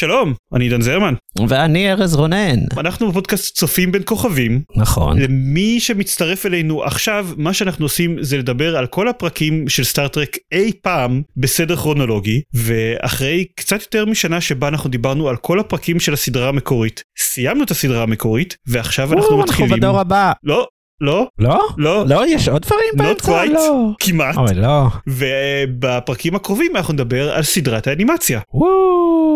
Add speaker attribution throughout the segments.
Speaker 1: שלום, אני עידן זרמן.
Speaker 2: ואני ארז רונן.
Speaker 1: אנחנו בפודקאסט צופים בין כוכבים.
Speaker 2: נכון.
Speaker 1: למי שמצטרף אלינו עכשיו, מה שאנחנו עושים זה לדבר על כל הפרקים של סטארט-טרק אי פעם בסדר כרונולוגי, ואחרי קצת יותר משנה שבה אנחנו דיברנו על כל הפרקים של הסדרה המקורית, סיימנו את הסדרה המקורית, ועכשיו אנחנו מתחילים...
Speaker 2: אנחנו בדור הבא.
Speaker 1: לא, לא.
Speaker 2: לא?
Speaker 1: לא.
Speaker 2: לא, יש עוד דברים באמצע?
Speaker 1: לא. כמעט.
Speaker 2: אוי, לא.
Speaker 1: ובפרקים הקרובים אנחנו נדבר על סדרת האנימציה.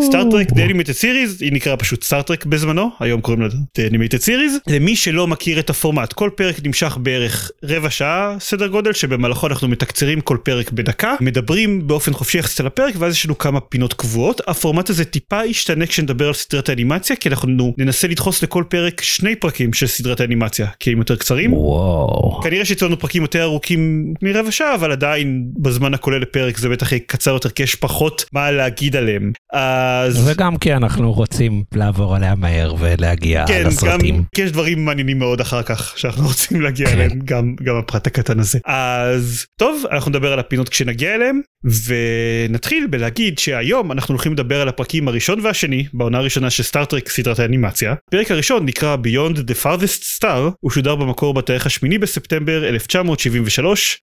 Speaker 1: סטארטרק The Animated Series, היא נקרא פשוט סטארטרק בזמנו, היום קוראים לה The Animated Series. למי שלא מכיר את הפורמט, כל פרק נמשך בערך רבע שעה סדר גודל, שבמהלכו אנחנו מתקצרים כל פרק בדקה, מדברים באופן חופשי יחסית על הפרק, ואז יש לנו כמה פינות קבועות. הפורמט הזה טיפה ישתנה כשנדבר על סדרת האנימציה, כי אנחנו ננסה לדחוס לכל פרק שני פרקים של סדרת האנימציה, כי הם יותר קצרים.
Speaker 2: וואו.
Speaker 1: כנראה שיצאו לנו פרקים יותר ארוכים מרבע שעה, אבל עדיין בזמן הכולל לפרק זה בטח יהיה קצר יותר, כי יש פחות מה להגיד עליהם. אז...
Speaker 2: וגם כי אנחנו רוצים לעבור עליה מהר ולהגיע
Speaker 1: כן,
Speaker 2: לסרטים.
Speaker 1: גם כי יש דברים מעניינים מאוד אחר כך שאנחנו רוצים להגיע
Speaker 2: כן.
Speaker 1: אליהם, גם, גם הפרט הקטן הזה. אז טוב, אנחנו נדבר על הפינות כשנגיע אליהם, ונתחיל בלהגיד שהיום אנחנו הולכים לדבר על הפרקים הראשון והשני בעונה הראשונה של סטארט-טרק סדרת האנימציה. הפרק הראשון נקרא Beyond the Farthest Star, הוא שודר במקור בתאריך השמיני בספטמבר 1973,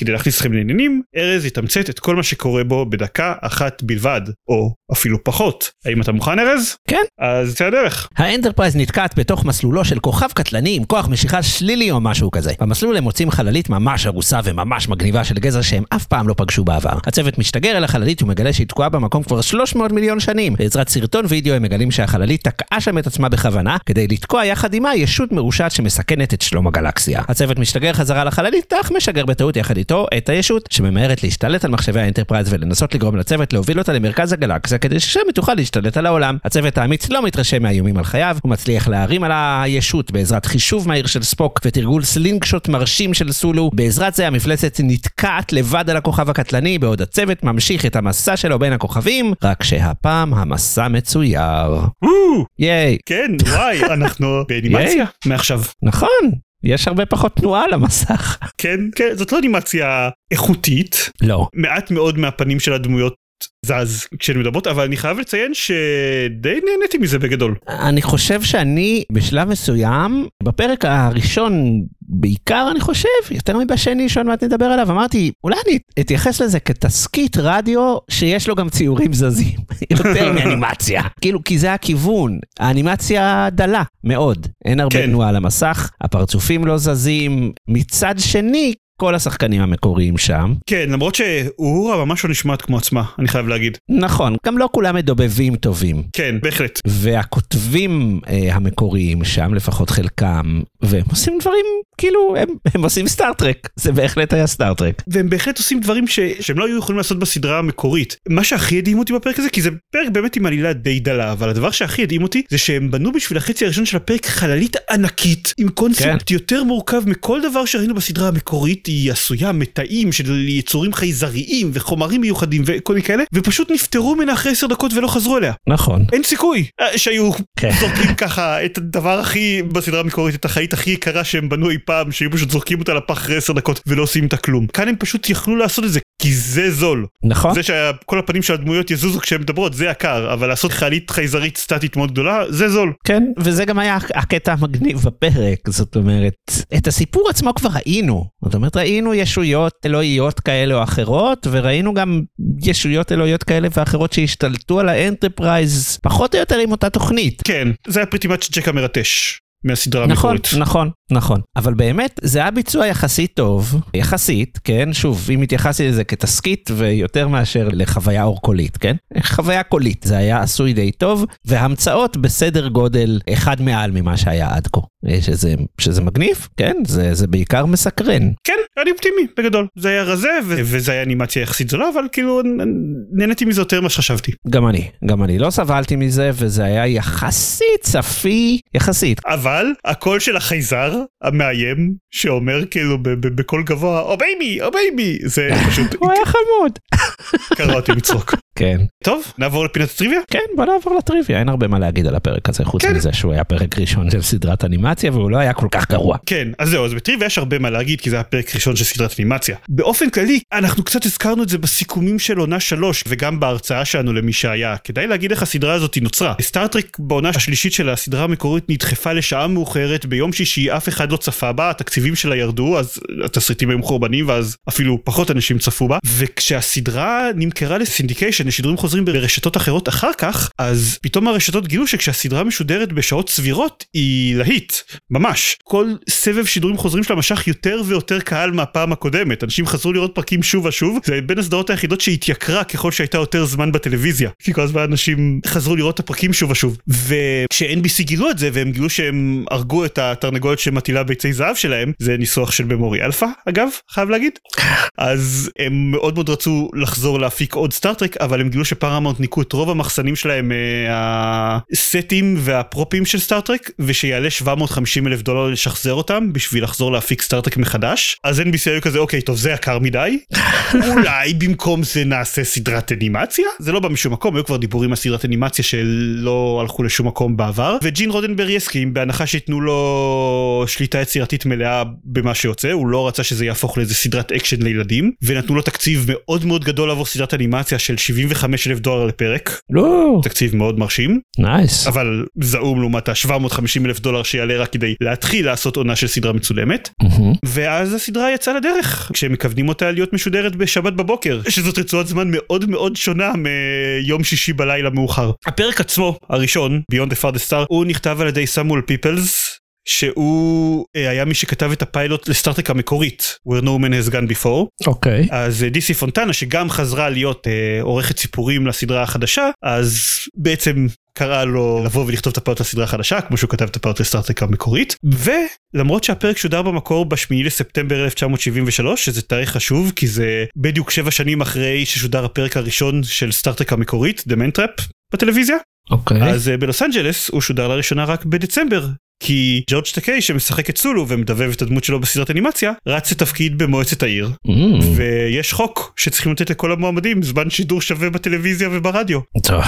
Speaker 1: וכדי להכניס אתכם לעניינים, ארז יתמצת את כל מה שקורה בו בדקה אחת בלבד, או אפילו פחות. האם אתה מוכן ארז?
Speaker 2: כן.
Speaker 1: אז זה הדרך.
Speaker 2: האנטרפרייז נתקעת בתוך מסלולו של כוכב קטלני עם כוח משיכה שלילי או משהו כזה. במסלול הם מוצאים חללית ממש הרוסה וממש מגניבה של גזע שהם אף פעם לא פגשו בעבר. הצוות משתגר אל החללית ומגלה שהיא תקועה במקום כבר 300 מיליון שנים. בעזרת סרטון וידאו הם מגלים שהחללית תקעה שם את עצמה בכוונה, כדי לתקוע יחד עימה ישות מרושעת שמסכנת את שלום הגלקסיה. הצוות משתגר חזרה לחללית, אך משגר בטעות יחד איתו את הישות, שממהרת להשתלט על מחשבי האנטרפרייז ולנסות לגרום לצוות להוביל אותה למרכז הגלקסיה כדי ששם היא תוכל להשתלט על העולם. הצוות האמיץ לא מתרשם מהאיומים על חייו, הוא מצליח להערים על הישות בעזרת חישוב מהיר של ספוק ותרגול slingshot מרשים של סולו. בעזרת זה המפלצת נתקעת לבד על הכוכב הקטלני, בעוד הצוות ממשיך את המסע שלו בין הכוכבים, רק שהפעם המסע מצויר. ייי.
Speaker 1: כן, וואי, אנחנו באנימציה מעכשיו.
Speaker 2: נכון, יש הרבה פחות תנועה על המסך.
Speaker 1: כן, כן, זאת לא אנימציה איכותית.
Speaker 2: לא.
Speaker 1: מעט מאוד מהפנים של הדמויות זז כשהן מדברות, אבל אני חייב לציין שדי נהניתי מזה בגדול.
Speaker 2: אני חושב שאני בשלב מסוים, בפרק הראשון בעיקר אני חושב, יותר מבשני שעוד מעט נדבר עליו, אמרתי, אולי אני אתייחס לזה כתסכית רדיו שיש לו גם ציורים זזים, יותר מאנימציה. כאילו, כי זה הכיוון, האנימציה דלה מאוד, אין הרבה
Speaker 1: כן.
Speaker 2: תנועה על המסך, הפרצופים לא זזים, מצד שני, כל השחקנים המקוריים שם.
Speaker 1: כן, למרות שאוהורה ממש לא נשמעת כמו עצמה, אני חייב להגיד.
Speaker 2: נכון, גם לא כולם מדובבים טובים.
Speaker 1: כן, בהחלט.
Speaker 2: והכותבים אה, המקוריים שם, לפחות חלקם, והם עושים דברים, כאילו, הם, הם עושים סטארט-טרק, זה בהחלט היה סטארט-טרק.
Speaker 1: והם בהחלט עושים דברים ש... שהם לא היו יכולים לעשות בסדרה המקורית. מה שהכי הדהים אותי בפרק הזה, כי זה פרק באמת עם עלילה די דלה, אבל הדבר שהכי הדהים אותי, זה שהם בנו בשביל החצי הראשון של הפרק חללית ענקית, עם קונספט כן. יותר מורכב מכל דבר שראינו בסדרה המקורית, היא עשויה מתאים של יצורים חייזריים וחומרים מיוחדים וכל מיני כאלה, ופשוט נפטרו ממנה אחרי עשר דקות ולא חזרו אליה.
Speaker 2: נכון.
Speaker 1: אין סיכוי אה, שהיו
Speaker 2: כן.
Speaker 1: זורקים ככה את הדבר הכי בסדרה המקורית, את החית הכי יקרה שהם בנו אי פעם, שהיו פשוט זורקים אותה לפח אחרי עשר דקות ולא עושים איתה כלום. כאן הם פשוט יכלו לעשות את זה, כי זה זול.
Speaker 2: נכון.
Speaker 1: זה שכל הפנים של הדמויות יזוזו כשהן מדברות, זה יקר, אבל לעשות חיילית חייזרית סטטית מאוד גדולה, זה זול.
Speaker 2: כן, וזה גם היה הקטע המגניב בפרק, זאת אומרת, את הסיפור עצמו כבר ראינו. זאת אומרת, ראינו ישויות אלוהיות כאלה או אחרות, וראינו גם ישויות אלוהיות כאלה ואחרות שהשתלטו על האנטרפרייז, פחות או יותר עם אותה תוכנית.
Speaker 1: כן, זה היה pretty much ג'ק המרטש. מהסדרה
Speaker 2: נכון,
Speaker 1: המקורית.
Speaker 2: נכון. נכון. אבל באמת, זה היה ביצוע יחסית טוב, יחסית, כן? שוב, אם התייחסתי לזה כתסכית יותר מאשר לחוויה אורקולית, כן? חוויה קולית, זה היה עשוי די טוב, והמצאות בסדר גודל אחד מעל ממה שהיה עד כה. שזה, שזה מגניב, כן? זה, זה בעיקר מסקרן.
Speaker 1: כן, אני אופטימי בגדול. זה היה רזה ו- וזה היה אנימציה יחסית זולה, אבל כאילו נהניתי מזה יותר ממה שחשבתי.
Speaker 2: גם אני, גם אני לא סבלתי מזה, וזה היה יחסית צפי, יחסית.
Speaker 1: אבל הקול של החייזר המאיים, שאומר כאילו בקול גבוה, oh baby, oh baby, זה פשוט...
Speaker 2: הוא היה חמוד.
Speaker 1: קרע אותי מצחוק.
Speaker 2: כן.
Speaker 1: טוב, נעבור לפינת הטריוויה?
Speaker 2: כן, בוא נעבור לטריוויה, אין הרבה מה להגיד על הפרק הזה, חוץ כן. מזה שהוא היה פרק ראשון של סדרת אנימציה והוא לא היה כל כך גרוע.
Speaker 1: כן, אז זהו, אז בטריוויה יש הרבה מה להגיד כי זה היה פרק ראשון של סדרת אנימציה. באופן כללי, אנחנו קצת הזכרנו את זה בסיכומים של עונה שלוש וגם בהרצאה שלנו למי שהיה. כדאי להגיד איך הסדרה הזאת נוצרה. סטארטרק בעונה השלישית של הסדרה המקורית נדחפה לשעה מאוחרת ביום שישי, אף אחד לא צפה בה, התקציבים שלה ירדו, אז התסריטים היו מחורבנים ואז אפילו פחות אנשים צפו בה. וכשהסדרה נמכרה ל syndication לשידורים חוזרים ברשתות אחרות אחר כך, אז פתאום הרשתות גילו שכשהסדרה משודרת בשעות סבירות היא להיט, ממש. כל סבב שידורים חוזרים שלה משך יותר ויותר קהל מהפעם הקודמת, אנשים חזרו לראות פרקים שוב ושוב, זה בין הסדרות היחידות שהתייקרה ככל שהייתה יותר זמן בטלוויזיה, כי כל הזמן אנשים חזרו לראות את הפרקים שוב ושוב. וכש-NBC גילו את זה והם גילו שהם הרגו את התרנגולת שמטילה ביצי זהב שלהם, זה ניסוח של Memory Alpha אגב, חייב להגיד, אז הם מאוד מאוד רצו לחזור להפיק עוד סטארטרק, אבל אבל הם גילו שפרמונט ניקו את רוב המחסנים שלהם מהסטים אה, והפרופים של סטארטרק ושיעלה 750 אלף דולר לשחזר אותם בשביל לחזור להפיק סטארטרק מחדש. אז NBC היו כזה אוקיי טוב זה יקר מדי. אולי במקום זה נעשה סדרת אנימציה? זה לא בא משום מקום היו כבר דיבורים על סדרת אנימציה שלא הלכו לשום מקום בעבר וג'ין רודנברי הסכים בהנחה שייתנו לו שליטה יצירתית מלאה במה שיוצא הוא לא רצה שזה יהפוך לאיזה סדרת אקשן לילדים ונתנו לו תקציב מאוד מאוד גדול עבור סדרת אנימציה של 70 75 אלף דולר לפרק.
Speaker 2: לא.
Speaker 1: תקציב מאוד מרשים.
Speaker 2: nice.
Speaker 1: אבל זעום לעומת ה-750 אלף דולר שיעלה רק כדי להתחיל לעשות עונה של סדרה מצולמת. ואז הסדרה יצאה לדרך כשהם מכוונים אותה להיות משודרת בשבת בבוקר שזאת רצועת זמן מאוד מאוד שונה מיום שישי בלילה מאוחר. הפרק עצמו הראשון Beyond the Farthest Star הוא נכתב על ידי סמואל פיפלס שהוא אה, היה מי שכתב את הפיילוט לסטארטק המקורית where no man has gone before.
Speaker 2: אוקיי. Okay.
Speaker 1: אז אה, דיסי פונטנה שגם חזרה להיות אה, עורכת סיפורים לסדרה החדשה אז בעצם קרא לו לבוא ולכתוב את הפיילוט לסדרה החדשה כמו שהוא כתב את הפיילוט לסטארטרק המקורית ולמרות שהפרק שודר במקור בשמיני לספטמבר 1973 שזה תאריך חשוב כי זה בדיוק שבע שנים אחרי ששודר הפרק הראשון של סטארטרק המקורית The Man Trap בטלוויזיה.
Speaker 2: אוקיי. Okay.
Speaker 1: אז אה, בלוס אנג'לס הוא שודר לראשונה רק בדצמבר כי ג'ורג' טקיי שמשחק את סולו ומדבב את הדמות שלו בסדרת אנימציה רץ לתפקיד במועצת העיר mm. ויש חוק שצריכים לתת לכל המועמדים זמן שידור שווה בטלוויזיה וברדיו.
Speaker 2: טוב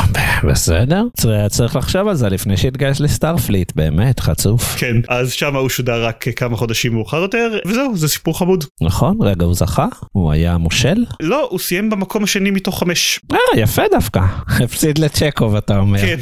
Speaker 2: בסדר צריך לחשוב על זה לפני שהתגייס לסטארפליט באמת חצוף.
Speaker 1: כן אז שם הוא שודר רק כמה חודשים מאוחר יותר וזהו זה סיפור חמוד.
Speaker 2: נכון רגע הוא זכה הוא היה מושל?
Speaker 1: לא הוא סיים במקום השני מתוך חמש.
Speaker 2: אה יפה דווקא הפסיד לצ'קוב אתה אומר.
Speaker 1: כן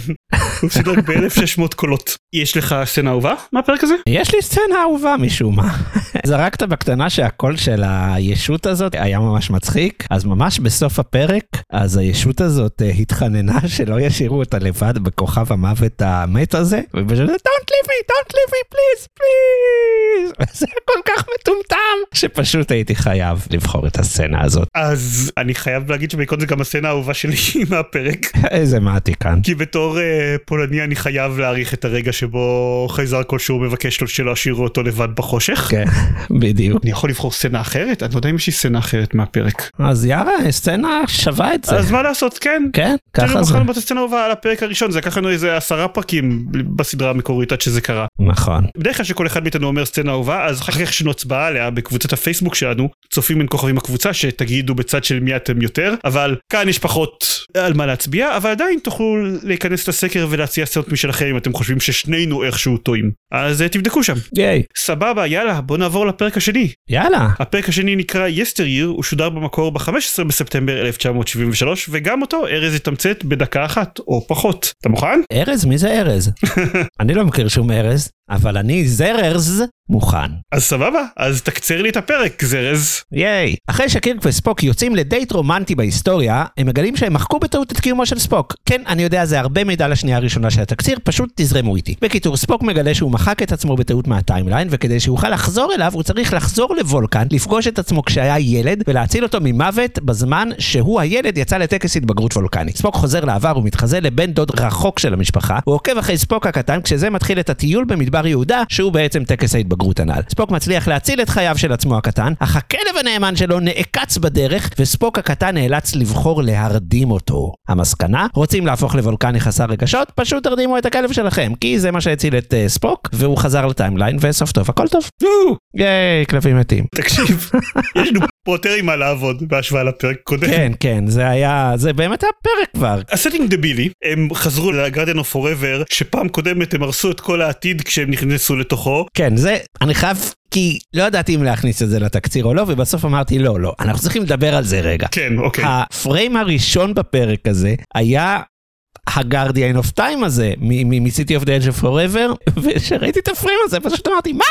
Speaker 1: הוא הפסיד רק ב-1600 קולות. יש לך סצנה אהובה מהפרק הזה?
Speaker 2: יש לי סצנה אהובה משום מה. זרקת בקטנה שהקול של הישות הזאת היה ממש מצחיק, אז ממש בסוף הפרק, אז הישות הזאת uh, התחננה שלא ישאירו אותה לבד בכוכב המוות המת הזה, ופשוט don't leave me, don't leave me, please, please. זה כל כך מטומטם, שפשוט הייתי חייב לבחור את הסצנה הזאת.
Speaker 1: אז אני חייב להגיד שבעיקרון זה גם הסצנה האהובה שלי מהפרק.
Speaker 2: איזה מעתי כאן.
Speaker 1: כי בתור uh, פולני אני חייב להעריך את הרגע שבו חייזר כלשהו מבקש לו שלא ישאירו אותו לבד בחושך.
Speaker 2: כן, בדיוק.
Speaker 1: אני יכול לבחור סצנה אחרת? אני לא יודע אם יש לי סצנה אחרת מהפרק.
Speaker 2: אז יאללה, סצנה שווה את זה.
Speaker 1: אז מה לעשות, כן.
Speaker 2: כן, ככה זה.
Speaker 1: בחרנו את הסצנה האהובה על הפרק הראשון, זה לקח לנו איזה עשרה פרקים בסדרה המקורית עד שזה קרה.
Speaker 2: נכון.
Speaker 1: בדרך כלל שכל אחד מאיתנו אומר סצנה אהובה, אז אחר כך יש לנו הצבעה עליה בקבוצת הפייסבוק שלנו, צופים בין כוכבים הקבוצה שתגידו בצד של מי אתם יותר, אבל כאן יש פחות על מה להצביע, אבל עדיין תוכלו להיכנס לסקר ולהציע סצנות משלכם אם אתם חושבים ששנינו איכשהו טועים. אז אה, תבדקו שם.
Speaker 2: ייי.
Speaker 1: סבבה, יאללה, בוא נעבור לפרק השני.
Speaker 2: יאללה.
Speaker 1: הפרק השני נקרא יסטר ייר, הוא שודר במקור ב-15 בספטמבר 1973, וגם אותו ארז יתמצת בדקה אחת, או פחות. אתה מוכן?
Speaker 2: ארז? מי זה ארז? אני לא מכיר שום ארז. אבל אני זרז מוכן.
Speaker 1: אז סבבה, אז תקצר לי את הפרק, זרז.
Speaker 2: ייי. אחרי שקירק וספוק יוצאים לדייט רומנטי בהיסטוריה, הם מגלים שהם מחקו בטעות את קיומו של ספוק. כן, אני יודע, זה הרבה מידע לשנייה הראשונה של התקציר, פשוט תזרמו איתי. בקיצור, ספוק מגלה שהוא מחק את עצמו בטעות מה timeline, וכדי שיוכל לחזור אליו, הוא צריך לחזור לוולקן, לפגוש את עצמו כשהיה ילד, ולהציל אותו ממוות בזמן שהוא הילד יצא לטקס התבגרות וולקני. ספוק חוזר לעבר ומתחזה לבן דוד רחוק של המשפחה, הוא עוקב אחרי ספוק הקטן כשזה מתחיל את הטיול במדבר יהודה, שהוא בעצם טקס ההתבגרות הנ"ל. ספוק מצליח להציל את חייו של עצמו הקטן, אך הכלב הנאמן שלו נעקץ בדרך, וספוק הקטן נאלץ לבחור להרדים אותו. המסקנה? רוצים להפוך לוולקני חסר רגשות? פשוט תרדימו את הכלב שלכם, כי זה מה שהציל את uh, ספוק, והוא חזר ל timeline, וסוף טוב, הכל טוב. ייי, כלבים מתים.
Speaker 1: תקשיב, יש לנו פה יותר עם מה לעבוד בהשוואה לפרק קודם.
Speaker 2: כן, כן, זה היה, זה באמת היה פרק כבר.
Speaker 1: ה setting דבילי, הם חזרו ל Guardian of Forever, שפעם קודמת הם הרסו את כל העתיד כשהם נכנסו לתוכו.
Speaker 2: כן, זה, אני חייב, כי לא ידעתי אם להכניס את זה לתקציר או לא, ובסוף אמרתי לא, לא, אנחנו צריכים לדבר על זה רגע.
Speaker 1: כן, אוקיי.
Speaker 2: הפריים הראשון בפרק הזה היה ה Guardian of Time הזה מ-City of the Edge of Forever, וכשראיתי את הפריים הזה פשוט אמרתי מה?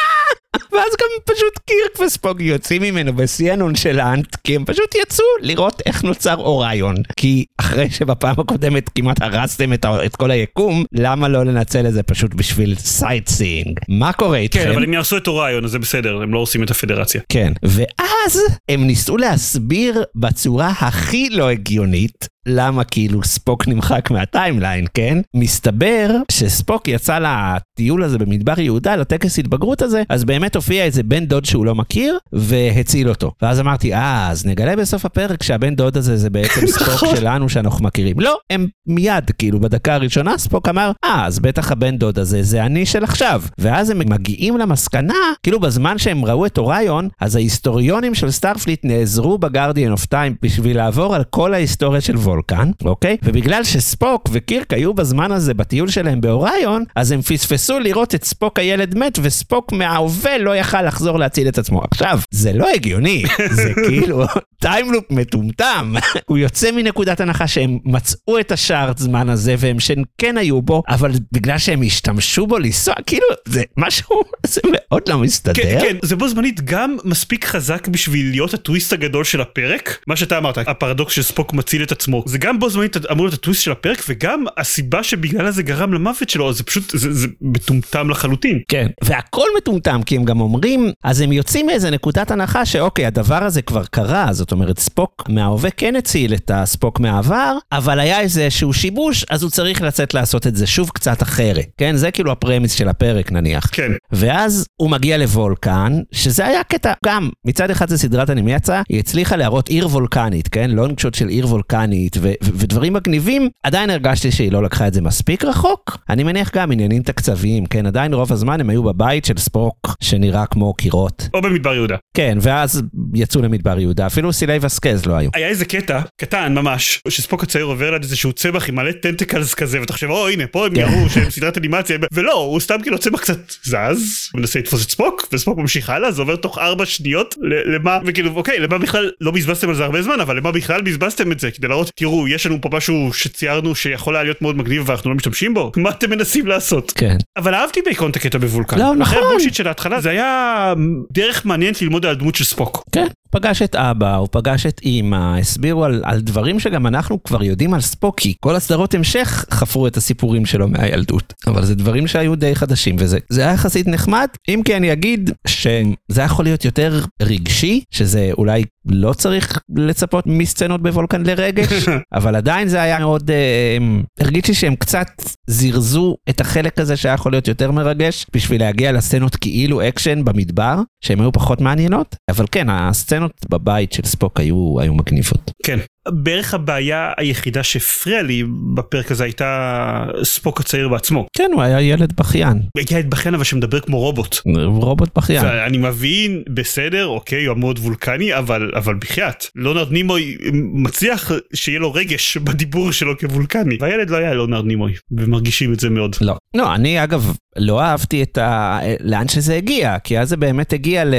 Speaker 2: ואז גם פשוט קירק וספוק יוצאים ממנו בשיא הנונשלנט, כי הם פשוט יצאו לראות איך נוצר אוריון. כי אחרי שבפעם הקודמת כמעט הרסתם את, את כל היקום, למה לא לנצל את זה פשוט בשביל sightseeing? מה קורה איתכם?
Speaker 1: כן, אבל הם יעשו את אוריון, אז זה בסדר, הם לא עושים את הפדרציה.
Speaker 2: כן, ואז הם ניסו להסביר בצורה הכי לא הגיונית למה כאילו ספוק נמחק מה timeline, כן? מסתבר שספוק יצא לטיול הזה במדבר יהודה, לטקס התבגרות הזה, אז באמת הופיע איזה בן דוד שהוא לא מכיר, והציל אותו. ואז אמרתי, אה, אז נגלה בסוף הפרק שהבן דוד הזה זה בעצם ספוק
Speaker 1: נכון.
Speaker 2: שלנו שאנחנו מכירים. לא, הם מיד, כאילו, בדקה הראשונה ספוק אמר, אה, אז בטח הבן דוד הזה זה אני של עכשיו. ואז הם מגיעים למסקנה, כאילו בזמן שהם ראו את אוריון, אז ההיסטוריונים של Starfleet נעזרו ב Guardian of Time בשביל לעבור על כל ההיסטוריה של וולקן, אוקיי? ובגלל שספוק וקירק היו בזמן הזה בטיול שלהם באוריון, אז הם פספסו לראות את ספוק הילד מת, וספוק מההווה לא יכל לחזור להציל את עצמו. עכשיו, זה לא הגיוני, זה כאילו time loop מטומטם. הוא יוצא מנקודת הנחה שהם מצאו את השער זמן הזה, והם שכן היו בו, אבל בגלל שהם השתמשו בו לנסוע, כאילו, זה משהו, זה מאוד לא מסתדר.
Speaker 1: כן, כן, זה בו זמנית גם מספיק חזק בשביל להיות הטוויסט הגדול של הפרק, מה שאתה אמרת, הפרדוקס שספוק מציל את עצמו, זה גם בו זמנית אמור להיות הטוויסט של הפרק, וגם הסיבה שבגללה זה גרם למוות שלו, זה פשוט, זה, זה מטומטם לחלוטין.
Speaker 2: כן, והכל מטומטם, כי הם גם אומרים, אז הם יוצאים מאיזה נקודת הנחה שאוקיי, הדבר הזה כבר קרה, זאת אומרת, ספוק מההווה כן הציל את הספוק מהעבר, אבל היה איזשהו שיבוש, אז הוא צריך לצאת לעשות את זה שוב קצת אחרת. כן, זה כאילו ה premise של הפרק נניח.
Speaker 1: כן,
Speaker 2: ואז הוא מגיע לוולקן, שזה היה קטע, גם, מצד אחד זה סדרת אנימציה, היא הצליחה להראות עיר וולקנית, כן? long shot של עיר וולקנית ו- ו- ודברים מגניבים, עדיין הרגשתי שהיא לא לקחה את זה מספיק רחוק. אני מניח גם עניינים תקצביים, כן? עדיין רוב הזמן הם היו בבית של ספוק, שנראה כמו קירות.
Speaker 1: או במדבר יהודה.
Speaker 2: כן, ואז יצאו למדבר יהודה, אפילו סלעי וסקז לא היו.
Speaker 1: היה איזה קטע קטן ממש שספוק הצעיר עובר ליד איזשהו צמח עם מלא tentacles כזה ואתה חושב או הנה פה הם יראו שהם סדרת אנימציה ולא הוא סתם כאילו הצמח קצת זז מנסה לתפוס את ספוק וספוק ממשיך הלאה זה עובר תוך ארבע שניות למה וכאילו אוקיי למה בכלל לא בזבזתם על זה הרבה זמן אבל למה בכלל בזבזתם את זה כדי להראות תראו יש לנו פה משהו שציירנו שיכול היה להיות מאוד מגניב ואנחנו לא משתמשים בו מה אתם מנסים לעשות
Speaker 2: כן.
Speaker 1: אבל אהבתי בעיקרון את הקטע בוולקן
Speaker 2: לא,
Speaker 1: אחרי
Speaker 2: נכון.
Speaker 1: הבושיט של ההתחלה זה היה דרך מעניינת ללמוד על הדמות של ספוק
Speaker 2: כן, פגש את אבא, הוא פגש את אימא, הסבירו על, על דברים שגם אנחנו כבר יודעים על ספוקי. כל הסדרות המשך חפרו את הסיפורים שלו מהילדות. אבל זה דברים שהיו די חדשים, וזה זה היה יחסית נחמד. אם כי אני אגיד שזה יכול להיות יותר רגשי, שזה אולי לא צריך לצפות מסצנות בוולקן לרגש, אבל עדיין זה היה מאוד... אה, הרגיש לי שהם קצת זירזו את החלק הזה שהיה יכול להיות יותר מרגש, בשביל להגיע לסצנות כאילו אקשן במדבר, שהן היו פחות מעניינות. אבל כן, הסצנות בבית של ספוק היו, היו מגניבות.
Speaker 1: כן. בערך הבעיה היחידה שהפריעה לי בפרק הזה הייתה ספוק הצעיר בעצמו.
Speaker 2: כן, הוא היה ילד בכיין,
Speaker 1: את בכיין אבל שמדבר כמו רובוט.
Speaker 2: רובוט בכיין.
Speaker 1: ואני מבין בסדר אוקיי הוא מאוד וולקני אבל אבל בחייאת לונרד נימוי מצליח שיהיה לו רגש בדיבור שלו כוולקני והילד לא היה לונרד נימוי ומרגישים את זה מאוד.
Speaker 2: לא. לא, אני אגב לא אהבתי את ה... לאן שזה הגיע, כי אז זה באמת הגיע ל...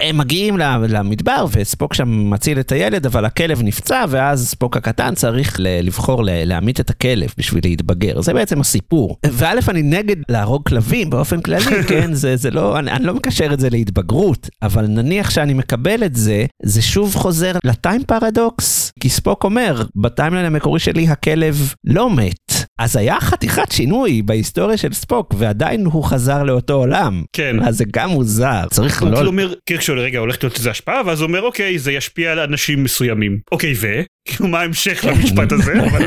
Speaker 2: הם מגיעים למדבר וספוק שם מציל את הילד, אבל הכלב נפצע ואז ספוק הקטן צריך ל- לבחור להמית את הכלב בשביל להתבגר. זה בעצם הסיפור. וא', אני נגד להרוג כלבים באופן כללי, כן? זה, זה לא, אני, אני לא מקשר את זה להתבגרות, אבל נניח שאני מקבל את זה, זה שוב חוזר ל time paradox. כי ספוק אומר, ב timeline המקורי שלי הכלב לא מת. אז היה חתיכת שינוי בהיסטוריה של ספוק, ועדיין הוא חזר לאותו עולם.
Speaker 1: כן.
Speaker 2: אז זה גם מוזר, צריך
Speaker 1: הוא
Speaker 2: לא...
Speaker 1: כאילו אומר, קירקשול רגע הולכת להיות לזה השפעה, ואז הוא אומר אוקיי זה ישפיע על אנשים מסוימים. אוקיי ו? כאילו מה ההמשך למשפט הזה? אבל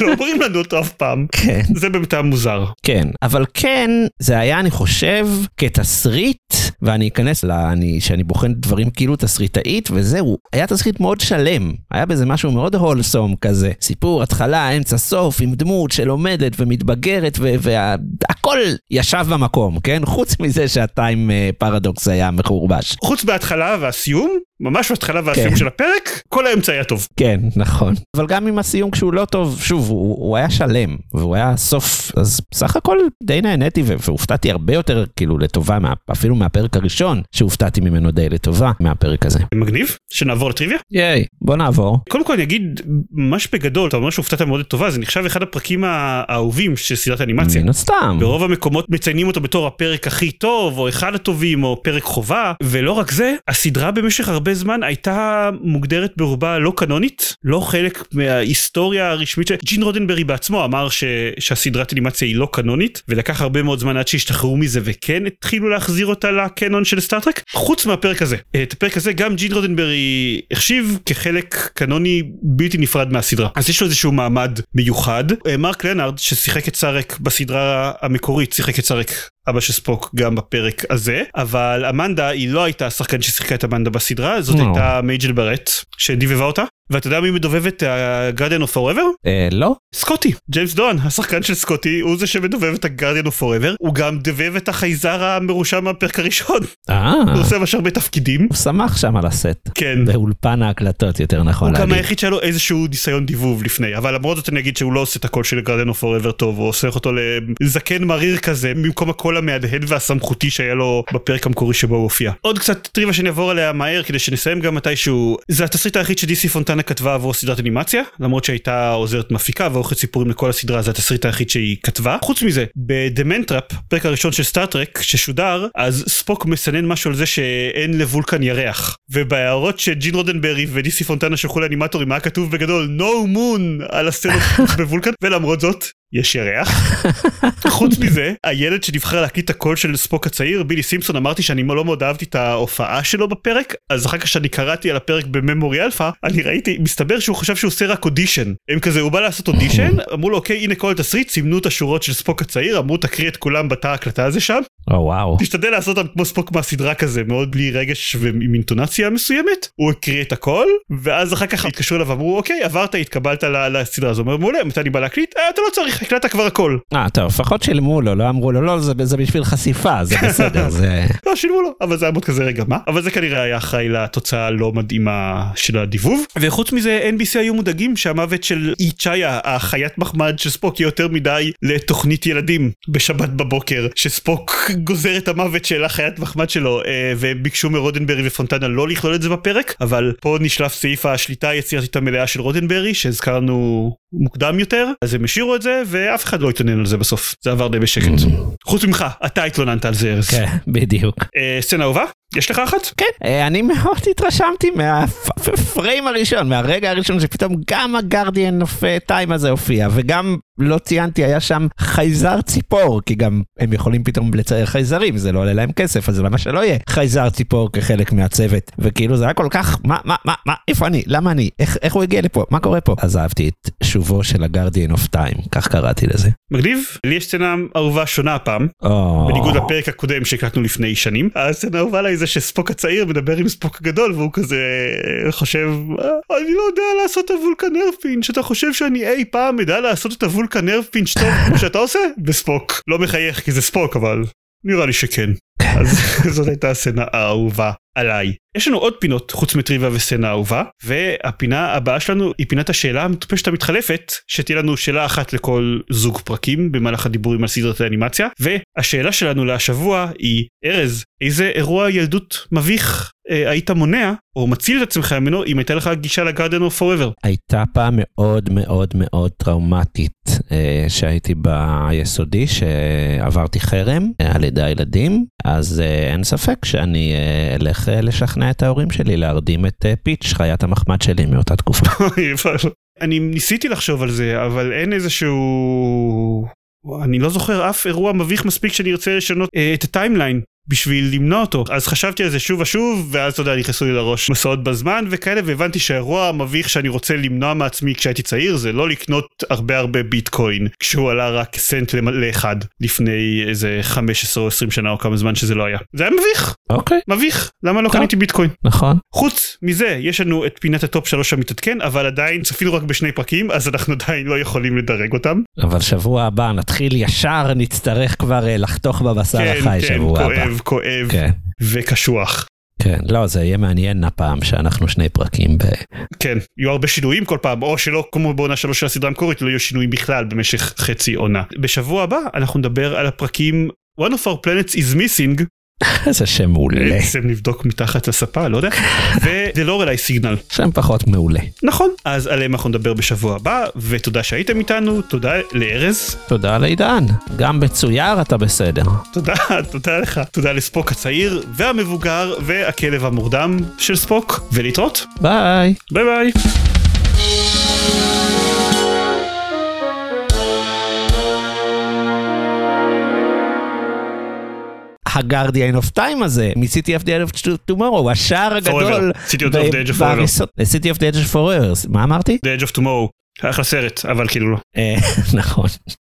Speaker 1: לא אומרים לנו אותו אף פעם.
Speaker 2: כן.
Speaker 1: זה באמת היה מוזר.
Speaker 2: כן, אבל כן, זה היה, אני חושב, כתסריט, ואני אכנס ל... אני, שאני בוחן דברים כאילו תסריטאית, וזהו, היה תסריט מאוד שלם. היה בזה משהו מאוד הולסום כזה. סיפור, התחלה, אמצע, סוף, עם דמות שלומדת ומתבגרת, והכל ישב במקום, כן? חוץ מזה שהטיים אה, פרדוקס היה מחורבש.
Speaker 1: חוץ מההתחלה והסיום, ממש בהתחלה והסיום
Speaker 2: כן.
Speaker 1: של הפרק, כל האמצע היה טוב.
Speaker 2: כן, נכון. אבל גם עם הסיום כשהוא לא טוב, שוב, הוא, הוא היה שלם, והוא היה סוף, אז סך הכל די נהניתי והופתעתי הרבה יותר, כאילו, לטובה, מה, אפילו מהפרק הראשון, שהופתעתי ממנו די לטובה מהפרק הזה.
Speaker 1: מגניב, שנעבור לטריוויה.
Speaker 2: ייי, בוא נעבור.
Speaker 1: קודם כל אני אגיד ממש בגדול, אתה אומר שהופתעת מאוד לטובה, זה נחשב אחד הפרקים האהובים של סדרת האנימציה.
Speaker 2: מן הסתם.
Speaker 1: ברוב המקומות מציינים אותו בתור הפרק הכי טוב, או אחד הטובים, או פרק חובה, ולא רק זה, הסדרה במשך הרבה זמן הייתה מוגדרת ברובה לא קנונית, לא חלק מההיסטוריה הרשמית של... ג'ין רודנברי בעצמו אמר ש... שהסדרת אנימציה היא לא קנונית, ולקח הרבה מאוד זמן עד שהשתחררו מזה וכן התחילו להחזיר אותה לקנון של סטארטרק, חוץ מהפרק הזה. את הפרק הזה גם ג'ין רודנברי החשיב כחלק קנוני בלתי נפרד מהסדרה. אז יש לו איזשהו מעמד מיוחד. אה, מרק לנארד ששיחק את סארק בסדרה המקורית, שיחק את סארק אבא של ספוק גם בפרק הזה, אבל אמנדה היא לא הייתה השחקן ששיחקה את אמנדה בסדרה, זאת
Speaker 2: לא.
Speaker 1: הייתה מייג'ל ברט שדיבבה אותה. ואתה יודע מי מדובב את ה-Guardian of Forever?
Speaker 2: אה, לא?
Speaker 1: סקוטי, ג'יימס דואן, השחקן של סקוטי, הוא זה שמדובב את ה-Guardian of Forever, הוא גם דובב את החייזר המרושע מהפרק הראשון,
Speaker 2: אה,
Speaker 1: הוא עושה ממש הרבה תפקידים.
Speaker 2: הוא שמח שם על הסט.
Speaker 1: כן.
Speaker 2: באולפן ההקלטות, יותר נכון
Speaker 1: הוא גם. היחיד שהיה לו איזשהו ניסיון דיבוב לפני, אבל למרות זאת אני אגיד שהוא לא עושה את הקול של Guardian of Forever טוב, הוא עושה אותו לזקן מריר כזה, במקום הקול המהדהד והסמכותי שהיה לו בפרק המקורי שבו הוא הופיע. עוד קצת טריוויה שאני אעבור עליה מהר כדי שנסיים גם מתישהו, זה התסריט היחיד פונטנה כתבה עבור סדרת אנימציה, למרות שהייתה עוזרת מפיקה ועורכת סיפורים לכל הסדרה, זה התסריט היחיד שהיא כתבה. חוץ מזה, ב The Man Trap, פרק הראשון של סטארטרק ששודר, אז ספוק מסנן משהו על זה שאין לוולקן ירח. ובהערות שג'ין רודנברי ודי סי פונטנה שלחו לאנימטורים היה כתוב בגדול no moon על הסצנות בוולקן ולמרות זאת יש ירח. חוץ מזה הילד שנבחר להקליט את הקול של ספוק הצעיר בילי סימפסון אמרתי שאני לא מאוד אהבתי את ההופעה שלו בפרק אז אחר כך שאני קראתי על הפרק ב Memory Alpha אני ראיתי מסתבר שהוא חשב שהוא עושה רק אודישן. הם כזה הוא בא לעשות אודישן אמרו לו אוקיי הנה כל התסריט סימנו את השורות של ספוק הצעיר אמרו תקריא את כולם בתא ההקלטה הזה שם
Speaker 2: או וואו.
Speaker 1: תשתדל לעשות אותם כמו ספוק מהסדרה כזה מאוד בלי רגש ועם אינטונציה מסוימת. הוא הקריא את הכל ואז אחר כך התקשרו אליו ואמרו אוקיי עברת התקבלת לסדרה הזו הוא אומר מעולה מתי אני בא להקליט? אה, אתה לא צריך הקלטת כבר הכל.
Speaker 2: אה, טוב, לפחות שילמו לו, לא אמרו לו, לא, זה, זה בשביל חשיפה, זה בסדר, זה...
Speaker 1: לא שילמו לו. אבל זה היה מאוד כזה רגע מה? אבל זה כנראה היה אחראי לתוצאה הלא מדהימה של הדיבוב. וחוץ מזה NBC היו מודאגים שהמוות של איצ'איה החיית מחמד של ספוק יהיה יותר מדי לתוכנית ילדים בשבת בבוקר שספוק גוזר את המוות של החיית מחמד שלו אה, והם ביקשו מרודנברי ופונטנה לא לכלול את זה בפרק אבל פה נשלף סעיף השליטה היצירתית המלאה של רודנברי שהזכרנו מוקדם יותר אז הם השאירו את זה ואף אחד לא התלונן על זה בסוף זה עבר די בשקט חוץ ממך אתה התלוננת על זה ארז.
Speaker 2: כן, בדיוק.
Speaker 1: אה, סצנה אהובה? יש לך אחת?
Speaker 2: כן, אה, אני מאוד התרשמתי מהפריים הראשון, מהרגע הראשון שפתאום גם ה Guardian of Time הזה הופיע, וגם לא ציינתי, היה שם חייזר ציפור, כי גם הם יכולים פתאום לצייר חייזרים, זה לא עולה להם כסף, אז למה שלא יהיה חייזר ציפור כחלק מהצוות, וכאילו זה היה כל כך, מה, מה, מה, מה, איפה אני, למה אני, איך, איך הוא הגיע לפה, מה קורה פה? אז אהבתי את שובו של ה Guardian of Time, כך קראתי לזה.
Speaker 1: מגניב. לי יש סצנה אהובה שונה הפעם.
Speaker 2: או,
Speaker 1: בניגוד לפרק הקודם שהקלטנו לפני שנים. הסצנה האהובה עליי זה שספוק הצעיר מדבר עם ספוק הגדול והוא כזה חושב "אה, אני לא יודע לעשות את הוולקן ארפינץ' אתה חושב שאני אי פעם אדע לעשות את הוולקן ארפינץ' טוב כמו שאתה עושה? וספוק לא מחייך כי זה ספוק אבל נראה לי שכן. אז זאת הייתה הסצנה האהובה עליי. יש לנו עוד פינות חוץ מטריוויה וסצנה אהובה והפינה הבאה שלנו היא פינת השאלה המטופשת המתחלפת שתהיה לנו שאלה אחת לכל זוג פרקים במהלך הדיבורים על סדרת האנימציה והשאלה שלנו להשבוע היא ארז איזה אירוע ילדות מביך אה, היית מונע או מציל את עצמך ממנו אם הייתה לך גישה לגארדן of Forever.
Speaker 2: הייתה פעם מאוד מאוד מאוד טראומטית אה, שהייתי ביסודי שעברתי חרם אה, על ידי הילדים אז אה, אין ספק שאני אה, אלך אה, לשכנע את ההורים שלי להרדים את פיץ' חיית המחמד שלי מאותה תקופה.
Speaker 1: אני ניסיתי לחשוב על זה אבל אין איזשהו אני לא זוכר אף אירוע מביך מספיק שאני ארצה לשנות את ה timeline בשביל למנוע אותו. אז חשבתי על זה שוב ושוב ואז אתה יודע נכנסו לי לראש מסעות בזמן וכאלה והבנתי שהאירוע המביך שאני רוצה למנוע מעצמי כשהייתי צעיר זה לא לקנות הרבה הרבה ביטקוין כשהוא עלה רק סנט לאחד לפני איזה 15 או 20 שנה או כמה זמן שזה לא היה. זה היה מביך.
Speaker 2: אוקיי.
Speaker 1: מביך. למה לא
Speaker 2: טוב.
Speaker 1: קניתי ביטקוין?
Speaker 2: נכון.
Speaker 1: חוץ מזה יש לנו את פינת ה top שלוש המתעדכן אבל עדיין צפינו רק בשני פרקים אז אנחנו עדיין לא יכולים לדרג אותם.
Speaker 2: אבל שבוע הבא נתחיל ישר נצטרך כבר אה, לחתוך בבשר
Speaker 1: כן
Speaker 2: החי
Speaker 1: כן
Speaker 2: שבוע הבא.
Speaker 1: כואב כואב
Speaker 2: כן.
Speaker 1: וקשוח.
Speaker 2: כן, לא, זה יהיה מעניין הפעם שאנחנו שני פרקים ב...
Speaker 1: כן, יהיו הרבה שינויים כל פעם, או שלא כמו בעונה שלוש של הסדרה המקורית, לא יהיו שינויים בכלל במשך חצי עונה. בשבוע הבא אנחנו נדבר על הפרקים One of our planets is missing,
Speaker 2: איזה שם מעולה.
Speaker 1: בעצם נבדוק מתחת לספה, לא יודע, ו-The Lorelei Signal.
Speaker 2: שם פחות מעולה.
Speaker 1: נכון, אז עליהם אנחנו נדבר בשבוע הבא, ותודה שהייתם איתנו, תודה לארז,
Speaker 2: תודה לעידן, גם בצויר אתה בסדר.
Speaker 1: תודה, תודה לך, תודה לספוק הצעיר והמבוגר והכלב המורדם של ספוק, ולהתראות,
Speaker 2: ביי.
Speaker 1: ביי ביי.
Speaker 2: הגרדיאן אוף טיים הזה מ-City of the Edge of Tomorrow, השער הגדול.
Speaker 1: City of the Edge of Forever.
Speaker 2: City of the Edge of Forever, מה אמרתי?
Speaker 1: The Edge of Tomorrow, אחלה סרט, אבל כאילו לא.
Speaker 2: אה, נכון.